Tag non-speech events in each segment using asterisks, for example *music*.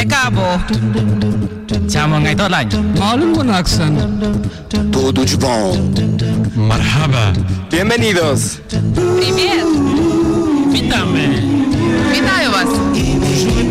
ẹ káàbọ̀ chamo ngày tốt lành maalin wanaagsan Tudo de bom. Marhaba. Bienvenidos. Привет! Witamy. Вітаю вас!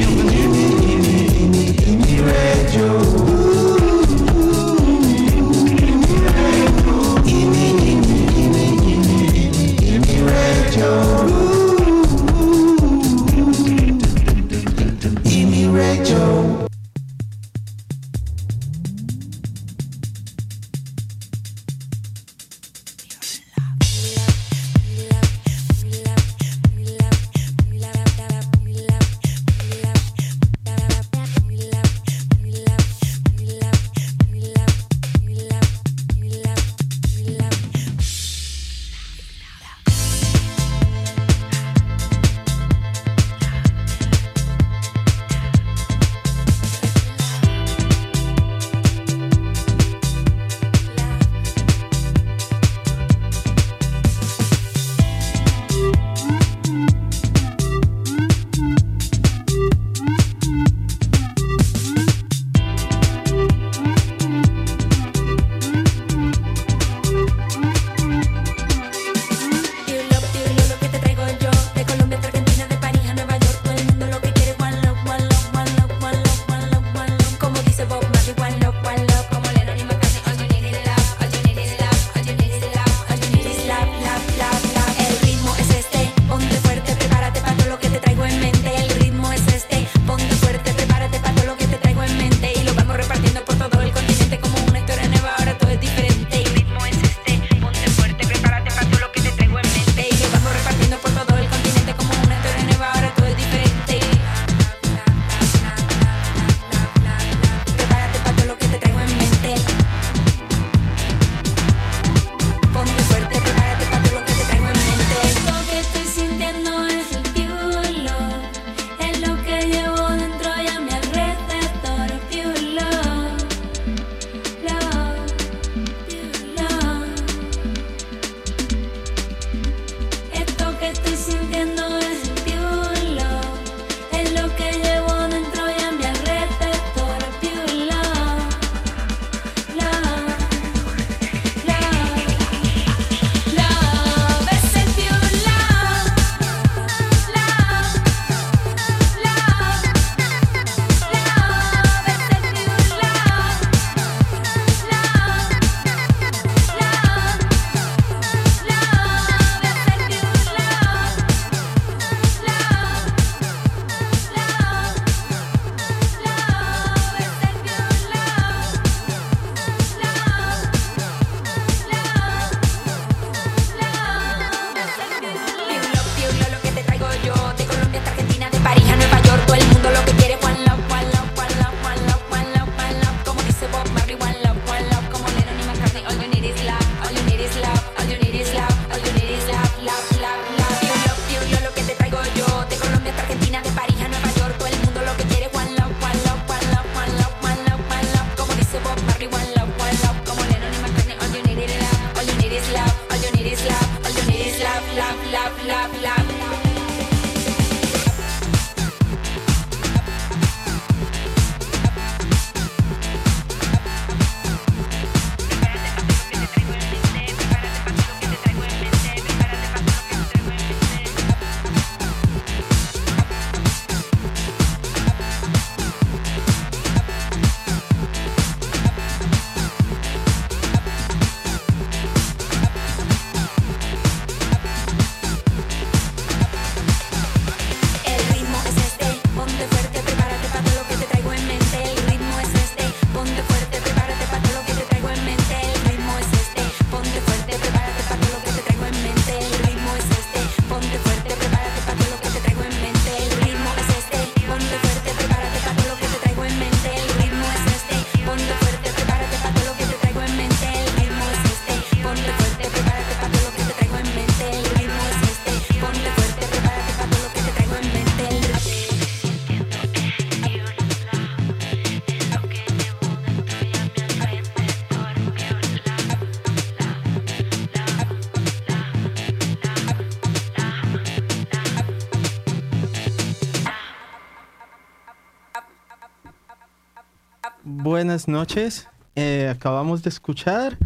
Buenas noches. Eh, acabamos de escuchar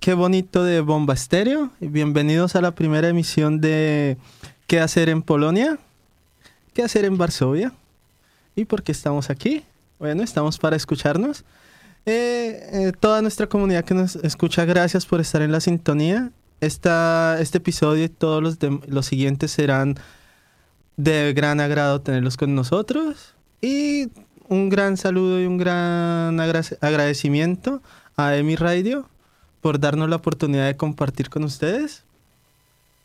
Qué bonito de Bomba Estéreo. Bienvenidos a la primera emisión de ¿Qué hacer en Polonia? ¿Qué hacer en Varsovia? ¿Y por qué estamos aquí? Bueno, estamos para escucharnos. Eh, eh, toda nuestra comunidad que nos escucha, gracias por estar en la sintonía. Este episodio y todos los, los siguientes serán de gran agrado tenerlos con nosotros. Y un gran saludo y un gran agra- agradecimiento a Emi Radio por darnos la oportunidad de compartir con ustedes.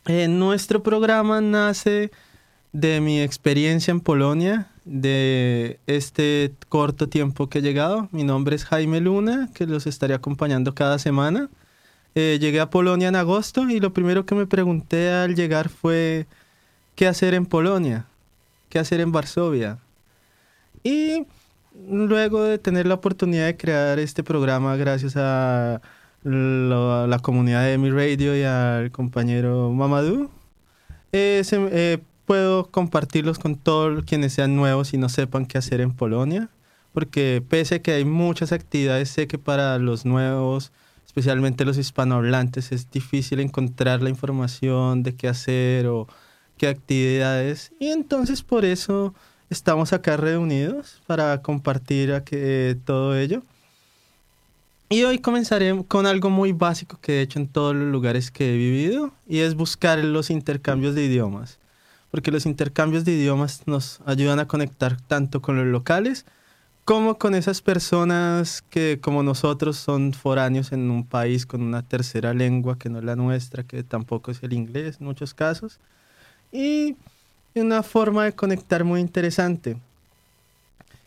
Eh, nuestro programa nace de mi experiencia en Polonia, de este corto tiempo que he llegado. Mi nombre es Jaime Luna, que los estaré acompañando cada semana. Eh, llegué a Polonia en agosto y lo primero que me pregunté al llegar fue, ¿qué hacer en Polonia? ¿Qué hacer en Varsovia? Y luego de tener la oportunidad de crear este programa gracias a lo- a la comunidad de mi radio y al compañero Mamadou, eh, se- eh, puedo compartirlos con todos quienes sean nuevos y no sepan qué hacer en Polonia, porque pese a que hay muchas actividades, sé que para los nuevos, especialmente los hispanohablantes, es difícil encontrar la información de qué hacer o qué actividades, y entonces por eso estamos acá reunidos para compartir a que- todo ello. Y hoy comenzaré con algo muy básico que he hecho en todos los lugares que he vivido y es buscar los intercambios de idiomas. Porque los intercambios de idiomas nos ayudan a conectar tanto con los locales como con esas personas que como nosotros son foráneos en un país con una tercera lengua que no es la nuestra, que tampoco es el inglés en muchos casos. Y una forma de conectar muy interesante.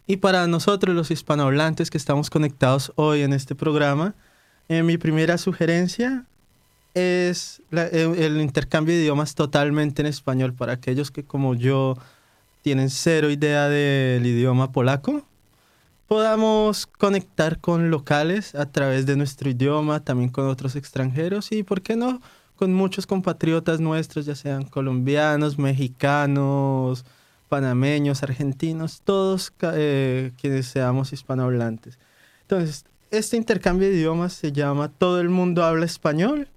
Y para nosotros los hispanohablantes que estamos conectados hoy en este programa, eh, mi primera sugerencia es la- eh, el intercambio de idiomas totalmente en español para aquellos que como yo tienen cero idea del idioma polaco. Podamos conectar con locales a través de nuestro idioma, también con otros extranjeros y, ¿por qué no?, con muchos compatriotas nuestros, ya sean colombianos, mexicanos, panameños, argentinos, todos eh, quienes seamos hispanohablantes. Entonces, este intercambio de idiomas se llama Todo el mundo habla español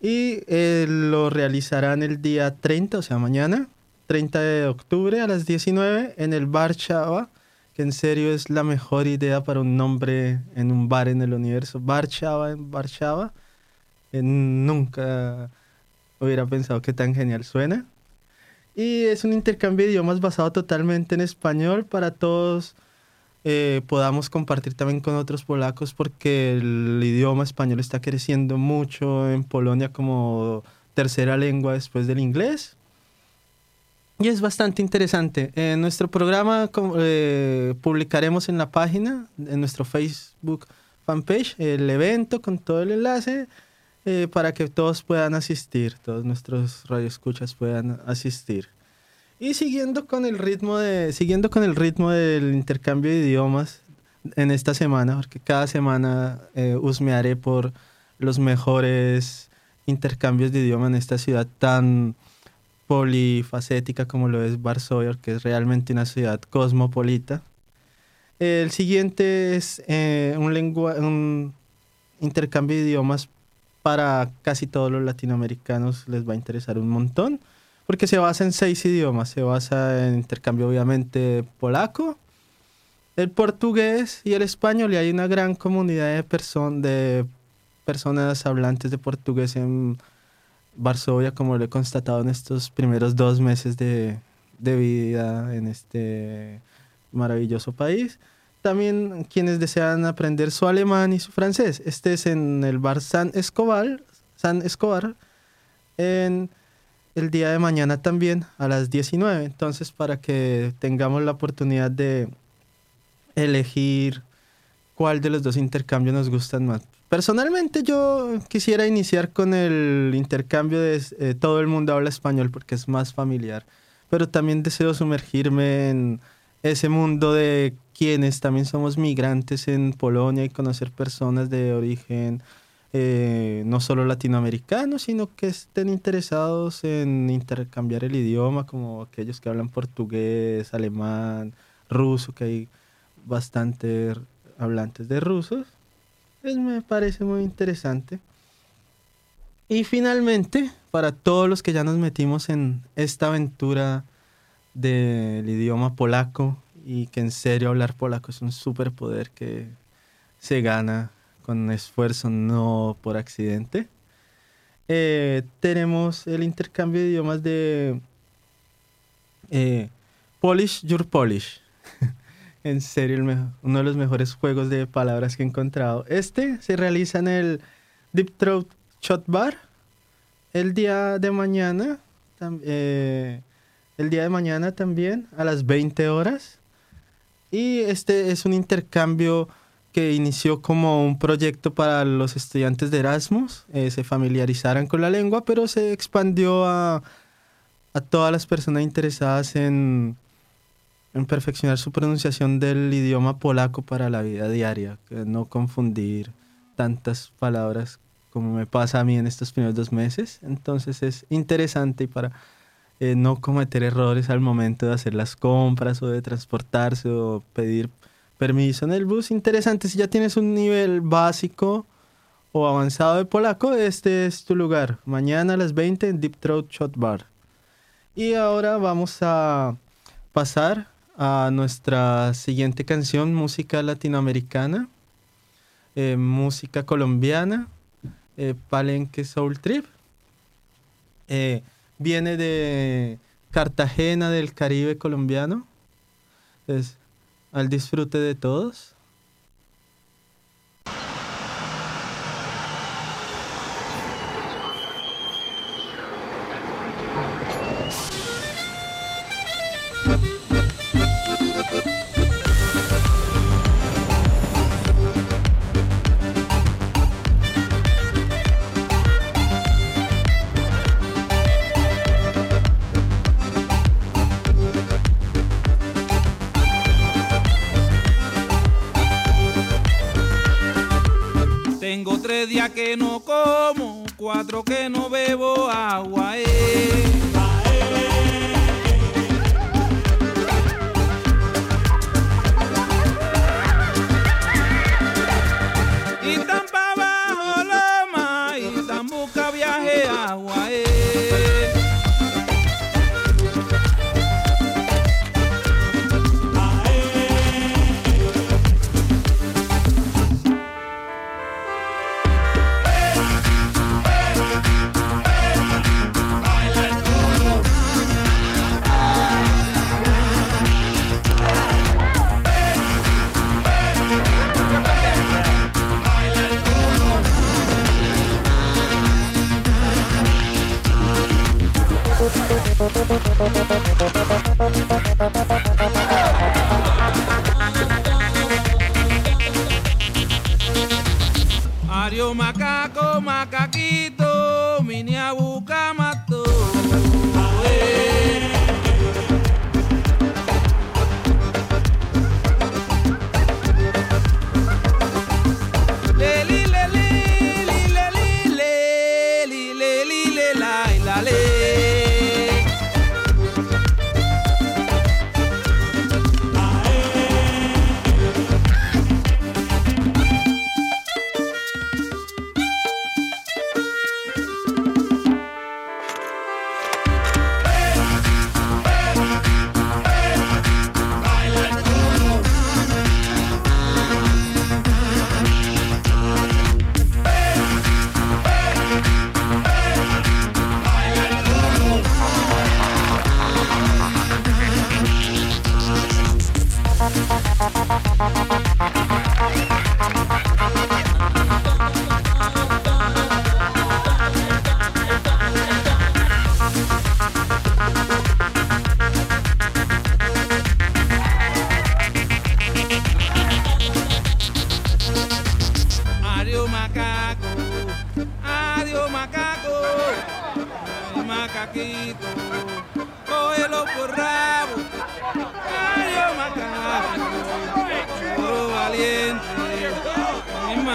y eh, lo realizarán el día 30, o sea, mañana, 30 de octubre a las 19 en el Bar Chava, que en serio es la mejor idea para un nombre en un bar en el universo. Bar Chava en Bar Chava. Eh, nunca hubiera pensado que tan genial suena. Y es un intercambio de idiomas basado totalmente en español para todos eh, podamos compartir también con otros polacos porque el idioma español está creciendo mucho en Polonia como tercera lengua después del inglés. Y es bastante interesante. En nuestro programa eh, publicaremos en la página, en nuestro Facebook fanpage, el evento con todo el enlace eh, para que todos puedan asistir, todos nuestros radioescuchas puedan asistir. Y siguiendo con el ritmo de siguiendo con el ritmo del intercambio de idiomas en esta semana, porque cada semana eh, husmearé por los mejores intercambios de idioma en esta ciudad tan polifacética como lo es Varsovia, que es realmente una ciudad cosmopolita. El siguiente es eh, un, lengua, un intercambio de idiomas para casi todos los latinoamericanos les va a interesar un montón, porque se basa en seis idiomas. Se basa en intercambio obviamente polaco, el portugués y el español, y hay una gran comunidad de, person de personas hablantes de portugués en Varsovia, como lo he constatado en estos primeros dos meses de vida en este maravilloso país. También quienes desean aprender su alemán y su francés. Este es en el bar San Escobar, San Escobar, en el día de mañana también a las 19. Entonces, para que tengamos la oportunidad de elegir cuál de los dos intercambios nos gustan más. Personalmente yo quisiera iniciar con el intercambio de eh, todo el mundo habla español porque es más familiar, pero también deseo sumergirme en ese mundo de quienes también somos migrantes en Polonia y conocer personas de origen eh, no solo latinoamericanos, sino que estén interesados en intercambiar el idioma, como aquellos que hablan portugués, alemán, ruso, que hay bastante hablantes de rusos. Pues me parece muy interesante. Y finalmente, para todos los que ya nos metimos en esta aventura del idioma polaco y que en serio hablar polaco es un superpoder que se gana con esfuerzo, no por accidente. Eh, tenemos el intercambio de idiomas de eh, Polish Your Polish. *laughs* en serio, uno de los mejores juegos de palabras que he encontrado. Este se realiza en el Deep Throat Shot Bar el día de mañana. eh, el día de mañana también a las 20 horas. Y este es un intercambio que inició como un proyecto para los estudiantes de Erasmus, eh, se familiarizaran con la lengua, pero se expandió a, a todas las personas interesadas en, en perfeccionar su pronunciación del idioma polaco para la vida diaria, no confundir tantas palabras como me pasa a mí en estos primeros dos meses. Entonces es interesante y para eh, no cometer errores al momento de hacer las compras o de transportarse o pedir permiso en el bus. Interesante, si ya tienes un nivel básico o avanzado de polaco, este es tu lugar. Mañana a las 20 en Deep Throat Shot Bar. Y ahora vamos a pasar a nuestra siguiente canción, música latinoamericana, eh, música colombiana, eh, Palenque Soul Trip. Eh, viene de Cartagena del Caribe colombiano. Entonces, al disfrute de todos. Tengo tres días que no como, cuatro que no bebo agua. eh. Ario macaco, macaquito,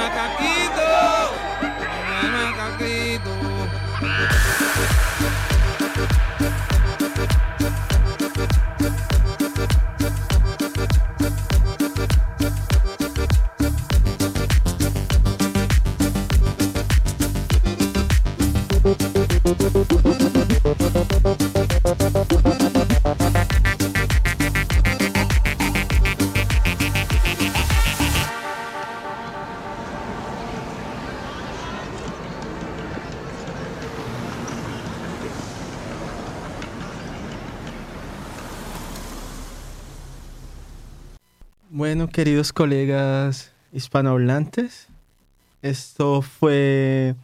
macaquinho. Queridos colegas hispanohablantes, esto fue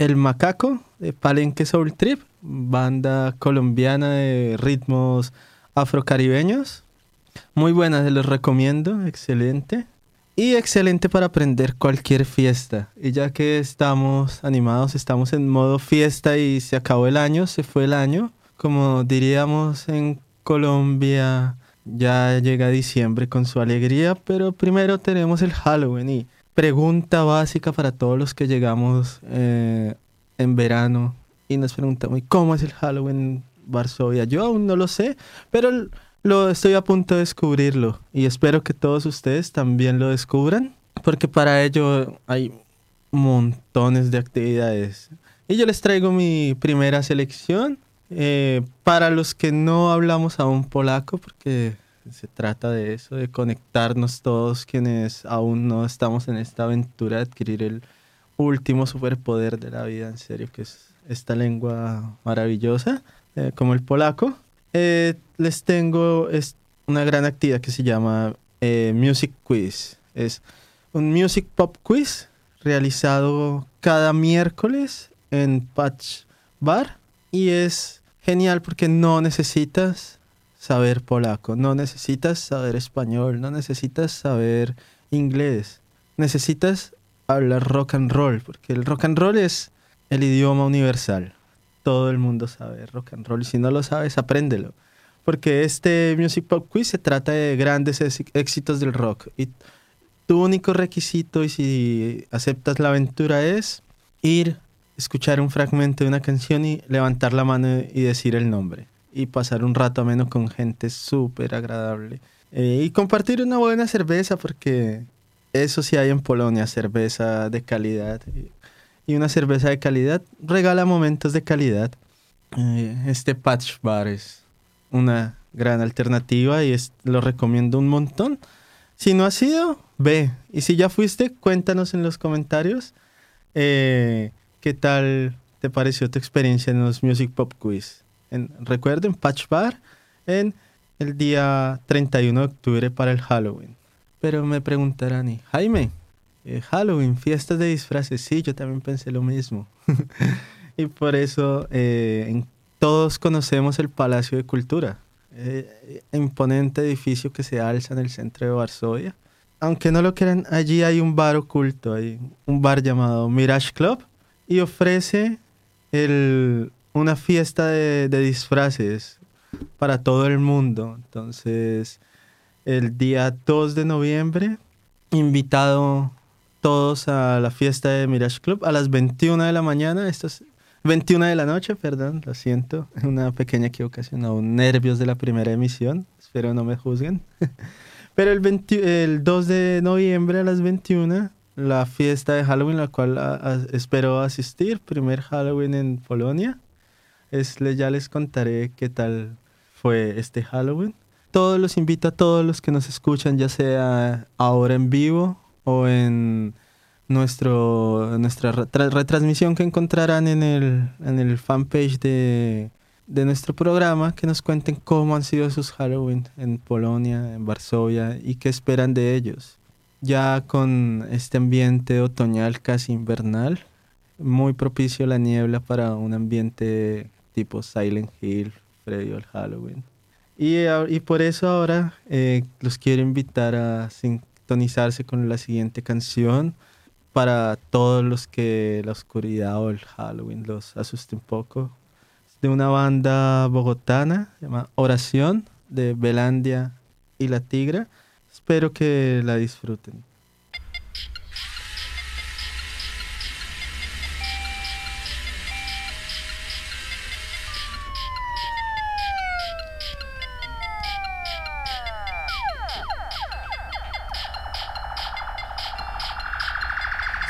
El Macaco de Palenque Soul Trip, banda colombiana de ritmos afrocaribeños. Muy buena, se los recomiendo, excelente. Y excelente para aprender cualquier fiesta. Y ya que estamos animados, estamos en modo fiesta y se acabó el año, se fue el año. Como diríamos en Colombia, ya llega diciembre con su alegría, pero primero tenemos el Halloween y pregunta básica para todos los que llegamos eh, en verano y nos preguntamos, ¿y cómo es el Halloween en Varsovia? Yo aún no lo sé, pero lo estoy a punto de descubrirlo y espero que todos ustedes también lo descubran, porque para ello hay montones de actividades. Y yo les traigo mi primera selección eh, para los que no hablamos aún polaco, porque se trata de eso, de conectarnos todos quienes aún no estamos en esta aventura de adquirir el último superpoder de la vida, en serio, que es esta lengua maravillosa, eh, como el polaco. Eh, les tengo una gran actividad que se llama eh, Music Quiz. Es un Music Pop Quiz realizado cada miércoles en Patch Bar y es genial porque no necesitas saber polaco, no necesitas saber español, no necesitas saber inglés, necesitas hablar rock and roll porque el rock and roll es el idioma universal. Todo el mundo sabe rock and roll y si no lo sabes, apréndelo. Porque este Music Pop Quiz se trata de grandes éxitos del rock y tu único requisito y si aceptas la aventura es ir, escuchar un fragmento de una canción y levantar la mano y decir el nombre. Y pasar un rato ameno con gente súper agradable. Eh, y compartir una buena cerveza porque eso sí hay en Polonia, cerveza de calidad. Y- una cerveza de calidad regala momentos de calidad. Eh, este Patch Bar es una gran alternativa y es- lo recomiendo un montón. Si no has ido, ve. Y si ya fuiste, cuéntanos en los comentarios eh, qué tal te pareció tu experiencia en los Music Pop Quiz. En, recuerden, Patch Bar en el día 31 de octubre para el Halloween. Pero me preguntarán, ¿y Jaime? eh, Halloween, fiestas de disfraces. Sí, yo también pensé lo mismo. *laughs* y por eso eh, todos conocemos el Palacio de Cultura, eh, imponente edificio que se alza en el centro de Varsovia. Aunque no lo crean, allí hay un bar oculto, hay un bar llamado Mirage Club y ofrece el- una fiesta de, disfraces para todo el mundo. Entonces, el día 2 de noviembre, invitado todos a la fiesta de Mirage Club a las 21 de la mañana. Esto es 21 de la noche, perdón, lo siento. *laughs* Una pequeña equivocación, aún nervios de la primera emisión. Espero no me juzguen. *laughs* Pero el, 20 el 2 de noviembre a las 21, la fiesta de Halloween, la cual a- a- espero asistir, primer Halloween en Polonia. Es, ya les contaré qué tal fue este Halloween. Todos los invito a todos los que nos escuchan, ya sea ahora en vivo o en nuestro, nuestra retra- retransmisión que encontrarán en el, en el fanpage de, de nuestro programa, que nos cuenten cómo han sido sus Halloween en Polonia, en Varsovia y qué esperan de ellos. Ya con este ambiente otoñal casi invernal, muy propicio la niebla para un ambiente tipo Silent Hill, previo al Halloween. Y, a- y por eso ahora eh, los quiero invitar a sintonizarse con la siguiente canción para todos los que la oscuridad o el Halloween los asuste un poco. De una banda bogotana, se llama Oración, de Belandia y La Tigra. Espero que la disfruten.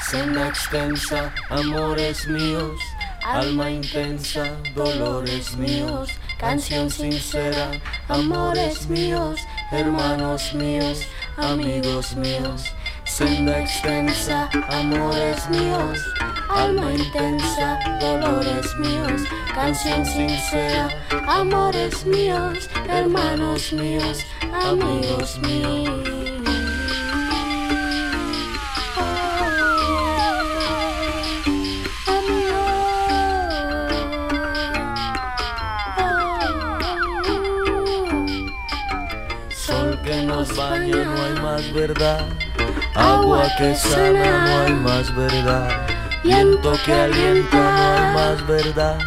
Senda extensa, amores míos, alma intensa, dolores míos, canción sincera, amores míos, hermanos míos, amigos míos. Senda extensa, amores míos, alma intensa, dolores míos, canción sincera, amores míos, hermanos míos, amigos míos. No hay más verdad. Agua que sana no hay más verdad. Viento que alienta no hay más verdad.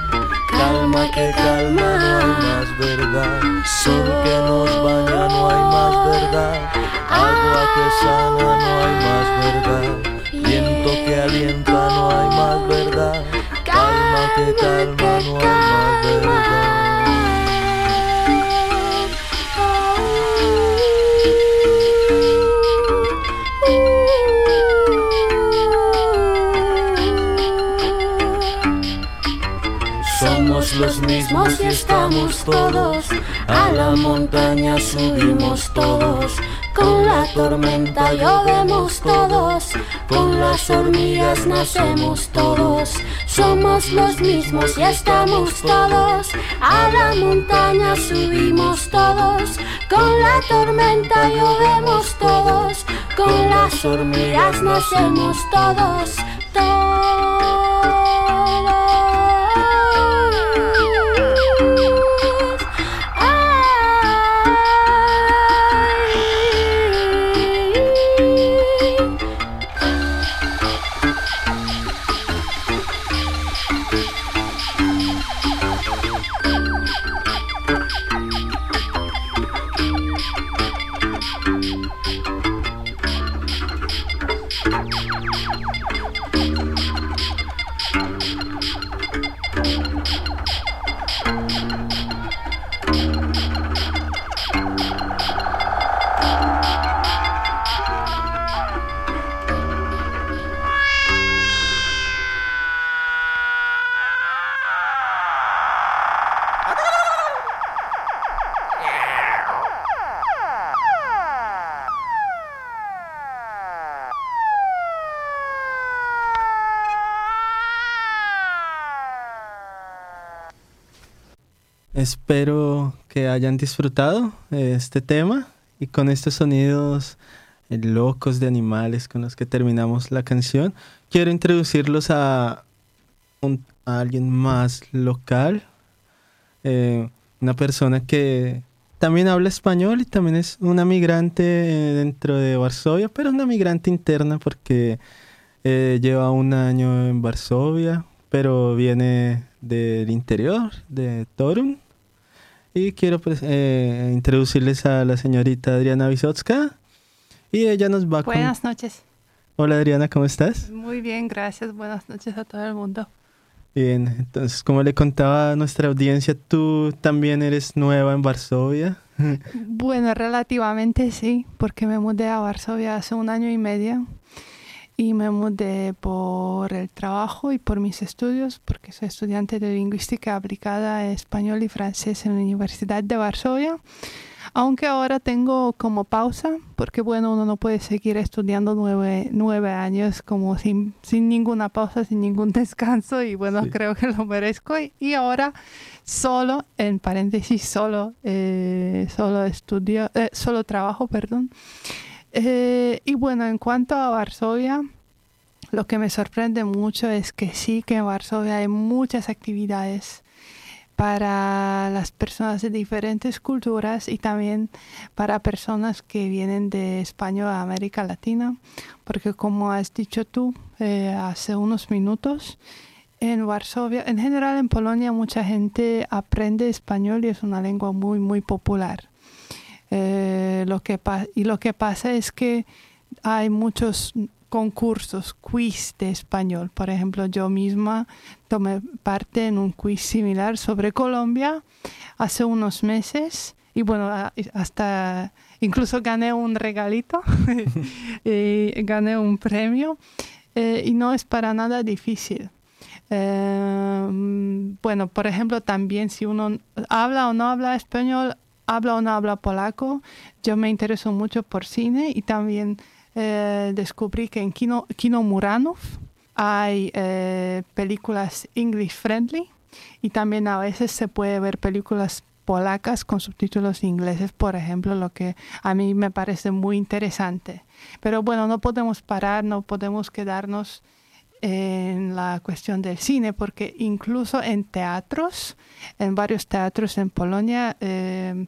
Calma que calma no hay más verdad. Sol que nos baña no hay más verdad. Agua que sana no hay más verdad. Viento que alienta no hay más verdad. Calma que calma no hay más verdad. Mismos y estamos todos. A la montaña subimos todos. Con la tormenta llovemos todos. Con las hormigas nacemos todos. Somos los mismos y estamos todos. A la montaña subimos todos. Con la tormenta llovemos todos. Con las hormigas nacemos todos. Todos. Espero que hayan disfrutado eh, este tema y con estos sonidos eh, locos de animales con los que terminamos la canción, quiero introducirlos a, un- alguien más local, eh, una persona que también habla español y también es una migrante dentro de Varsovia, pero una migrante interna porque lleva un año en Varsovia, pero viene del interior, de Torun. Y quiero pues, eh, introducirles a la señorita Adriana Wisocka. Y ella nos va con... Buenas noches. Hola Adriana, ¿cómo estás? Muy bien, gracias. Buenas noches a todo el mundo. Bien, entonces como le contaba a nuestra audiencia, tú también eres nueva en Varsovia. *laughs* Bueno, relativamente sí, porque me mudé a Varsovia hace un año y medio y me mudé por el trabajo y por mis estudios, porque soy estudiante de lingüística aplicada a español y francés en la Universidad de Varsovia. Aunque ahora tengo como pausa, porque bueno, uno no puede seguir estudiando nueve, nueve años como sin, sin ninguna pausa, sin ningún *laughs* descanso y bueno, Sí. creo que lo merezco. Y, y ahora solo, en paréntesis, solo, eh, solo estudio, eh, solo trabajo, perdón. Eh, y bueno, en cuanto a Varsovia, lo que me sorprende mucho es que sí que en Varsovia hay muchas actividades para las personas de diferentes culturas y también para personas que vienen de España a América Latina, porque como has dicho tú eh, hace unos minutos, en Varsovia, en general en Polonia, mucha gente aprende español y es una lengua muy, muy popular. Eh, lo que y lo que pasa es que hay muchos concursos, quiz de español. Por ejemplo, yo misma tomé parte en un quiz similar sobre Colombia hace unos meses y bueno, hasta incluso gané un regalito *laughs* y gané un premio eh, y no es para nada difícil. Eh, bueno, por ejemplo, también si uno habla o no habla español, habla o no habla polaco, yo me intereso mucho por cine y también eh, descubrí que en Kino, Kino Muranów hay eh, películas English friendly y también a veces se puede ver películas polacas con subtítulos ingleses, por ejemplo, lo que a mí me parece muy interesante. Pero bueno, no podemos parar, no podemos quedarnos en la cuestión del cine, porque incluso en teatros, en varios teatros en Polonia, eh,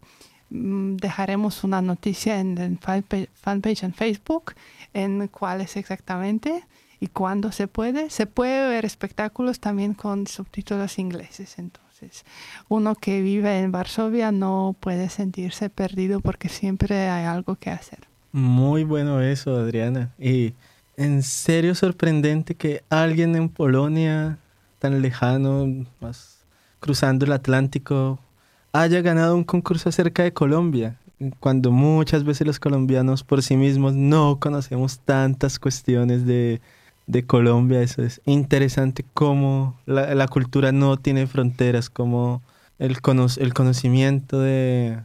mm, dejaremos una noticia en el fanpage, fanpage en Facebook en cuál es exactamente y cuándo se puede. Se puede ver espectáculos también con subtítulos ingleses. Entonces, uno que vive en Varsovia no puede sentirse perdido porque siempre hay algo que hacer. Muy bueno eso, Adriana. Y en serio sorprendente que alguien en Polonia, tan lejano, más cruzando el Atlántico, haya ganado un concurso acerca de Colombia, cuando muchas veces los colombianos por sí mismos no conocemos tantas cuestiones de, Colombia. Eso es interesante cómo la, cultura no tiene fronteras, cómo el, cono el conocimiento de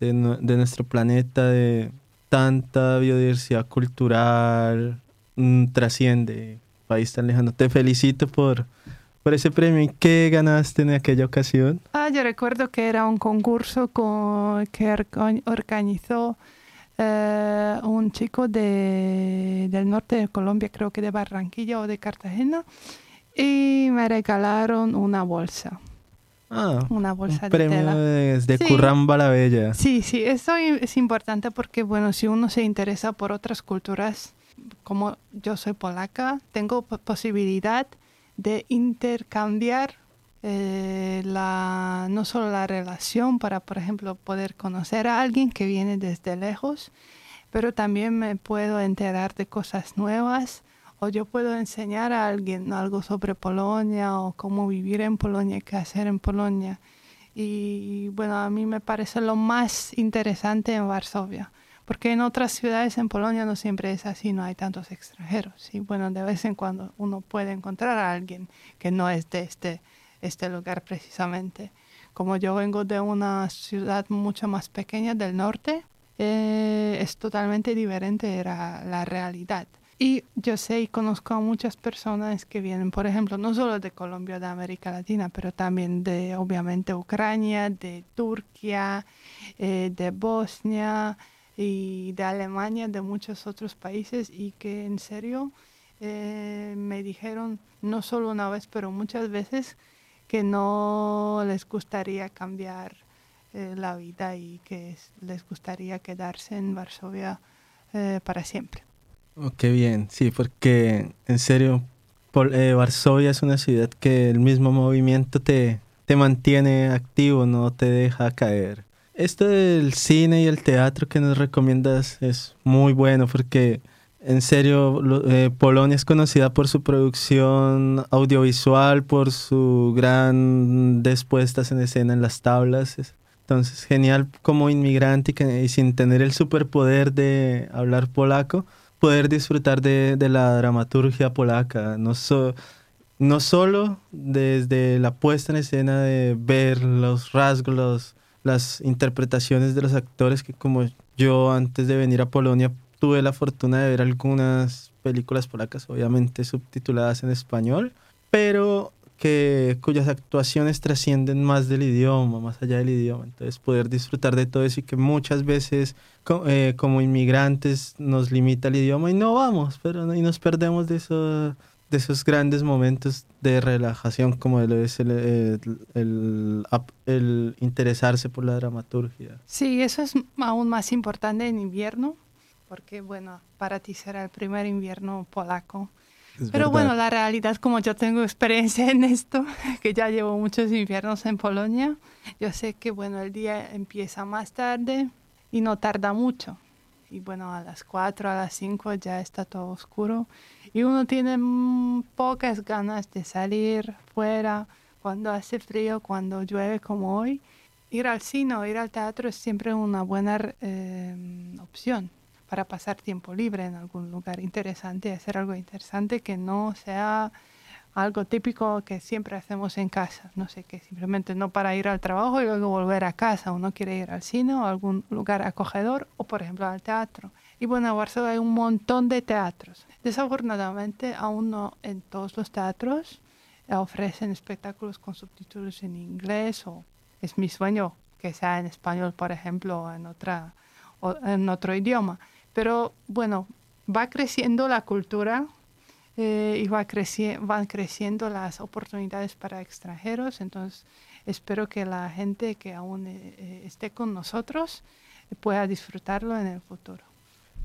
nuestro planeta, de tanta biodiversidad cultural, mm, trasciende país tan lejano. Te felicito por, por ese premio. ¿Y qué ganaste en aquella ocasión? Ah, yo recuerdo que era un concurso con, que orga- organizó eh, un chico de, del norte de Colombia, creo que de Barranquilla o de Cartagena, y me regalaron una bolsa, Ah, una un bolsa de premio tela. desde Sí. Curramba la Bella. Sí, sí, eso es importante porque, bueno, si uno se interesa por otras culturas, como yo soy polaca, tengo po- posibilidad de intercambiar eh, la, no solo la relación para, por ejemplo, poder conocer a alguien que viene desde lejos, pero también me puedo enterar de cosas nuevas o yo puedo enseñar a alguien algo sobre Polonia o cómo vivir en Polonia, qué hacer en Polonia. Y bueno, a mí me parece lo más interesante en Varsovia, porque en otras ciudades en Polonia no siempre es así, no hay tantos extranjeros. Y bueno, de vez en cuando uno puede encontrar a alguien que no es de este, este lugar precisamente. Como yo vengo de una ciudad mucho más pequeña del norte, eh, es totalmente diferente la, la realidad. Y yo sé y conozco a muchas personas que vienen, por ejemplo, no solo de Colombia, de América Latina, pero también de, obviamente, Ucrania, de Turquía, eh, de Bosnia y de Alemania, de muchos otros países, y que en serio eh, me dijeron, no solo una vez, pero muchas veces, que no les gustaría cambiar eh, la vida y que es- les gustaría quedarse en Varsovia eh, para siempre. Oh, qué bien, sí, porque en serio, Pol- eh, Varsovia es una ciudad que el mismo movimiento te, te mantiene activo, no te deja caer. Esto del cine y el teatro que nos recomiendas es muy bueno porque en serio eh, Polonia es conocida por su producción audiovisual, por su gran puestas en escena en las tablas. Es- Entonces, genial como inmigrante y, y sin tener el superpoder de hablar polaco, poder disfrutar de, de la dramaturgia polaca, no, so- no solo desde la puesta en escena de ver los rasgos, las interpretaciones de los actores, que como yo antes de venir a Polonia tuve la fortuna de ver algunas películas polacas, obviamente subtituladas en español, pero que cuyas actuaciones trascienden más del idioma, más allá del idioma. Entonces poder disfrutar de todo eso y que muchas veces eh, como inmigrantes nos limita el idioma y no vamos, pero y nos perdemos de, eso, de esos grandes momentos de relajación como lo es el, el, el el interesarse por la dramaturgia. Sí, eso es aún más importante en invierno, porque bueno, para ti será el primer invierno polaco. Es Pero verdad. bueno, la realidad, como yo tengo experiencia en esto, *laughs* que ya llevo muchos inviernos en Polonia, yo sé que bueno, el día empieza más tarde y no tarda mucho. Y bueno, a las 4, a las 5 ya está todo oscuro y uno tiene mm, pocas ganas de salir fuera cuando hace frío, cuando llueve como hoy. Ir al cine ir al teatro es siempre una buena eh, opción para pasar tiempo libre en algún lugar interesante, hacer algo interesante que no sea algo típico que siempre hacemos en casa. No sé, que simplemente no para ir al trabajo y luego volver a casa. Uno quiere ir al cine o a algún lugar acogedor o, por ejemplo, al teatro. Y bueno, en Varsovia hay un montón de teatros. Desafortunadamente, aún no en todos los teatros eh, ofrecen espectáculos con subtítulos en inglés o es mi sueño que sea en español, por ejemplo, o en, otra, otro idioma. Pero bueno, va creciendo la cultura eh, y va creci van creciendo las oportunidades para extranjeros. Entonces, espero que la gente que aún eh, esté con nosotros pueda disfrutarlo en el futuro.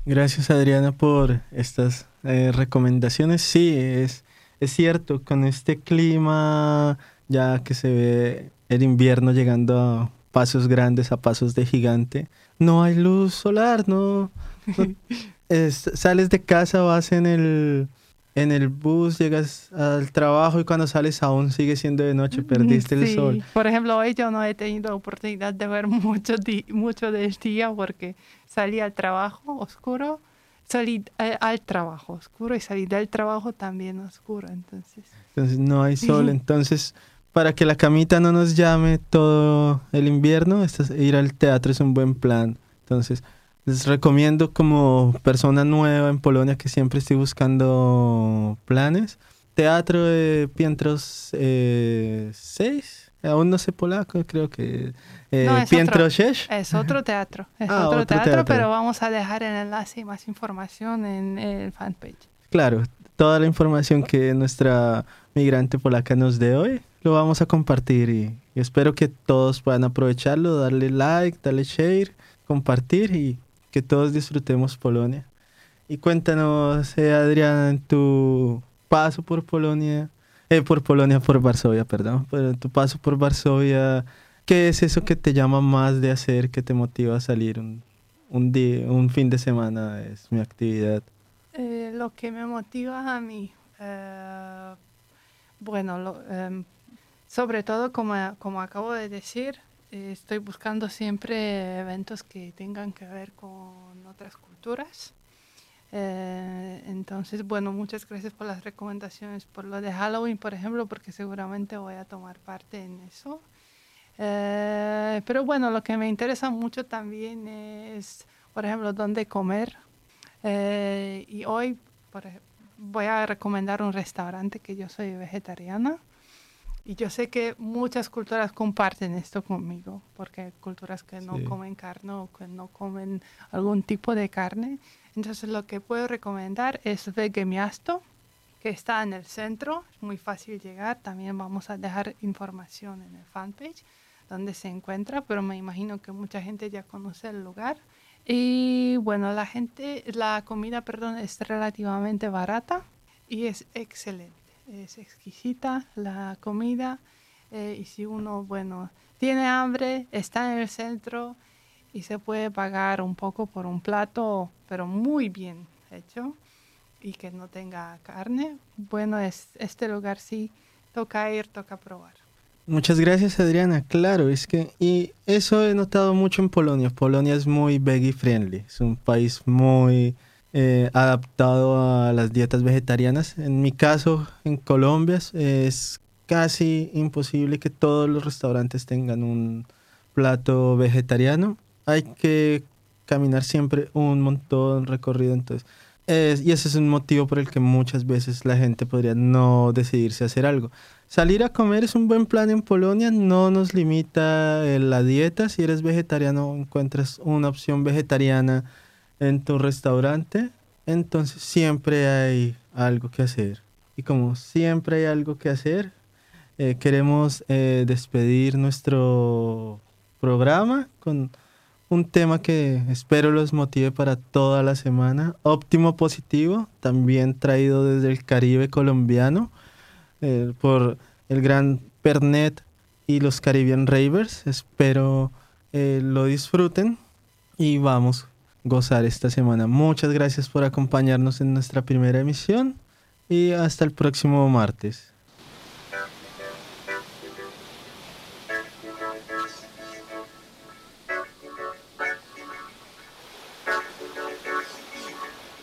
Gracias Adriana por estas eh, recomendaciones. Sí, es, es cierto, con este clima ya que se ve el invierno llegando a pasos grandes, a pasos de gigante, no hay luz solar, no, no- *laughs* es- sales de casa, vas en el, en el bus, llegas al trabajo y cuando sales aún sigue siendo de noche, perdiste el sol. Por ejemplo, hoy yo no he tenido oportunidad de ver *laughs* mucho, mucho del día porque salí al trabajo oscuro, salí eh, al trabajo oscuro y salí del trabajo también oscuro. Entonces, Entonces no hay sol. Entonces, para que la camita no nos llame todo el invierno, ir al teatro es un buen plan. Entonces, les recomiendo como persona nueva en Polonia que siempre estoy buscando planes. Teatro de Piętros 6. Aún no sé polaco, creo que... Eh, No, es otro. 6. es otro teatro, es Ah, otro, otro teatro, teatro. pero vamos a dejar el enlace y más información en el fanpage. Claro, toda la información que nuestra migrante polaca nos dé hoy lo vamos a compartir y, y espero que todos puedan aprovecharlo, darle like, darle share, compartir y que todos disfrutemos Polonia. Y cuéntanos, eh, Adriana, en tu paso por Polonia, eh, por Polonia, por Varsovia, perdón, pero tu paso por Varsovia, ¿qué es eso que te llama más de hacer, que te motiva a salir un, un día, un fin de semana? Es mi actividad. Eh, lo que me motiva a mí, eh, bueno, lo- em, sobre todo como, como acabo de decir, estoy buscando siempre eventos que tengan que ver con otras culturas. Eh, entonces, bueno, muchas gracias por las recomendaciones, por lo de Halloween, por ejemplo, porque seguramente voy a tomar parte en eso. Eh, pero bueno, lo que me interesa mucho también es, por ejemplo, dónde comer. Eh, y hoy por voy a recomendar un restaurante que yo soy vegetariana. Y yo sé que muchas culturas comparten esto conmigo, porque hay culturas que no Sí. comen carne o que no comen algún tipo de carne. Entonces lo que puedo recomendar es Vegemiasto, que está en el centro, es muy fácil llegar. También vamos a dejar información en el fanpage donde se encuentra, pero me imagino que mucha gente ya conoce el lugar. Y bueno, la gente, la comida, perdón, es relativamente barata y es excelente. Es exquisita la comida eh, y si uno, bueno, tiene hambre, está en el centro y se puede pagar un poco por un plato, pero muy bien hecho y que no tenga carne, bueno, es, este lugar sí toca ir, toca probar. Muchas gracias Adriana, claro, es que y eso he notado mucho en Polonia. Polonia es muy veggie friendly, es un país muy eh, adaptado a las dietas vegetarianas. En mi caso, en Colombia es- casi imposible que todos los restaurantes tengan un plato vegetariano. Hay que caminar siempre un montón recorrido, entonces es- y ese es un motivo por el que muchas veces la gente podría no decidirse a hacer algo. Salir a comer es un buen plan en Polonia, no nos limita eh, la dieta. Si eres vegetariano, encuentras una opción vegetariana en tu restaurante, entonces siempre hay algo que hacer. Y como siempre hay algo que hacer, eh, queremos eh, despedir nuestro programa con un tema que espero los motive para toda la semana. Óptimo positivo, también traído desde el Caribe colombiano eh, por el gran Pernet y los Caribbean Ravers. Espero lo disfruten y vamos gozar esta semana. Muchas gracias por acompañarnos en nuestra primera emisión y hasta el próximo martes.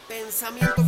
Pensamiento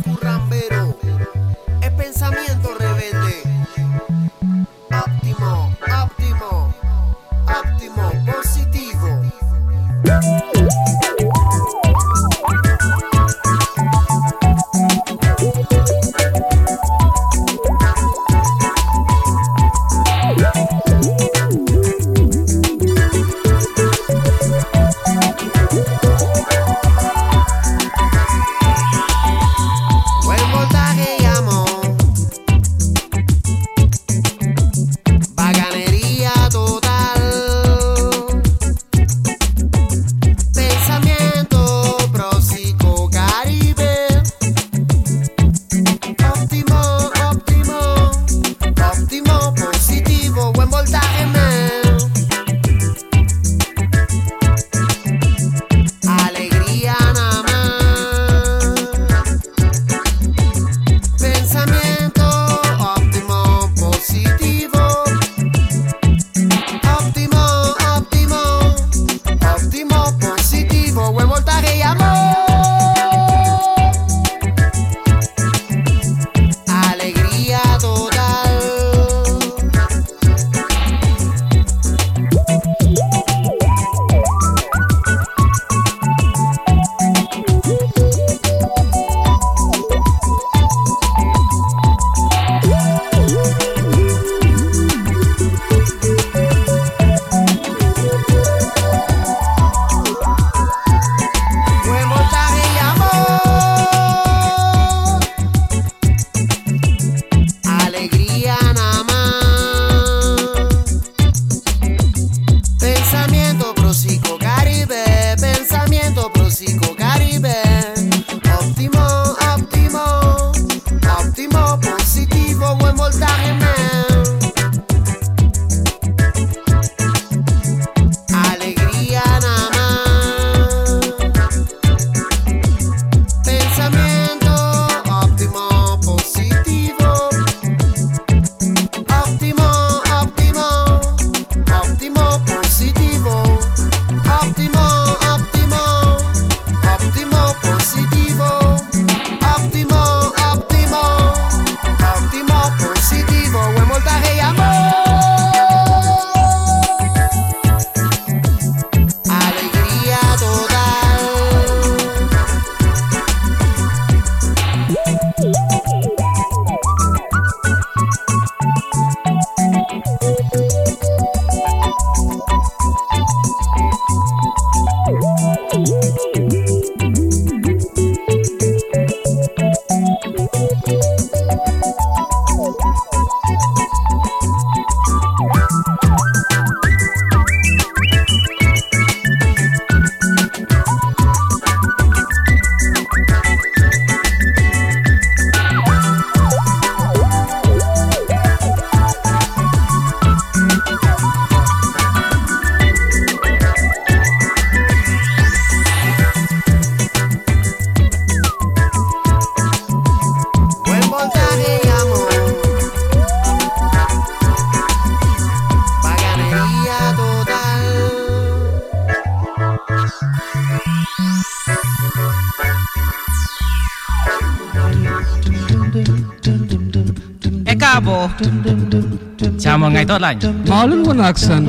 Chào mừng ngày tốt lành. Maalin wanaagsan.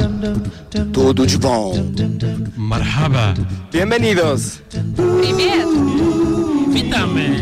Tudo de bom. Marhaba. Bienvenidos. Привет! Vítame. Вітаю вас!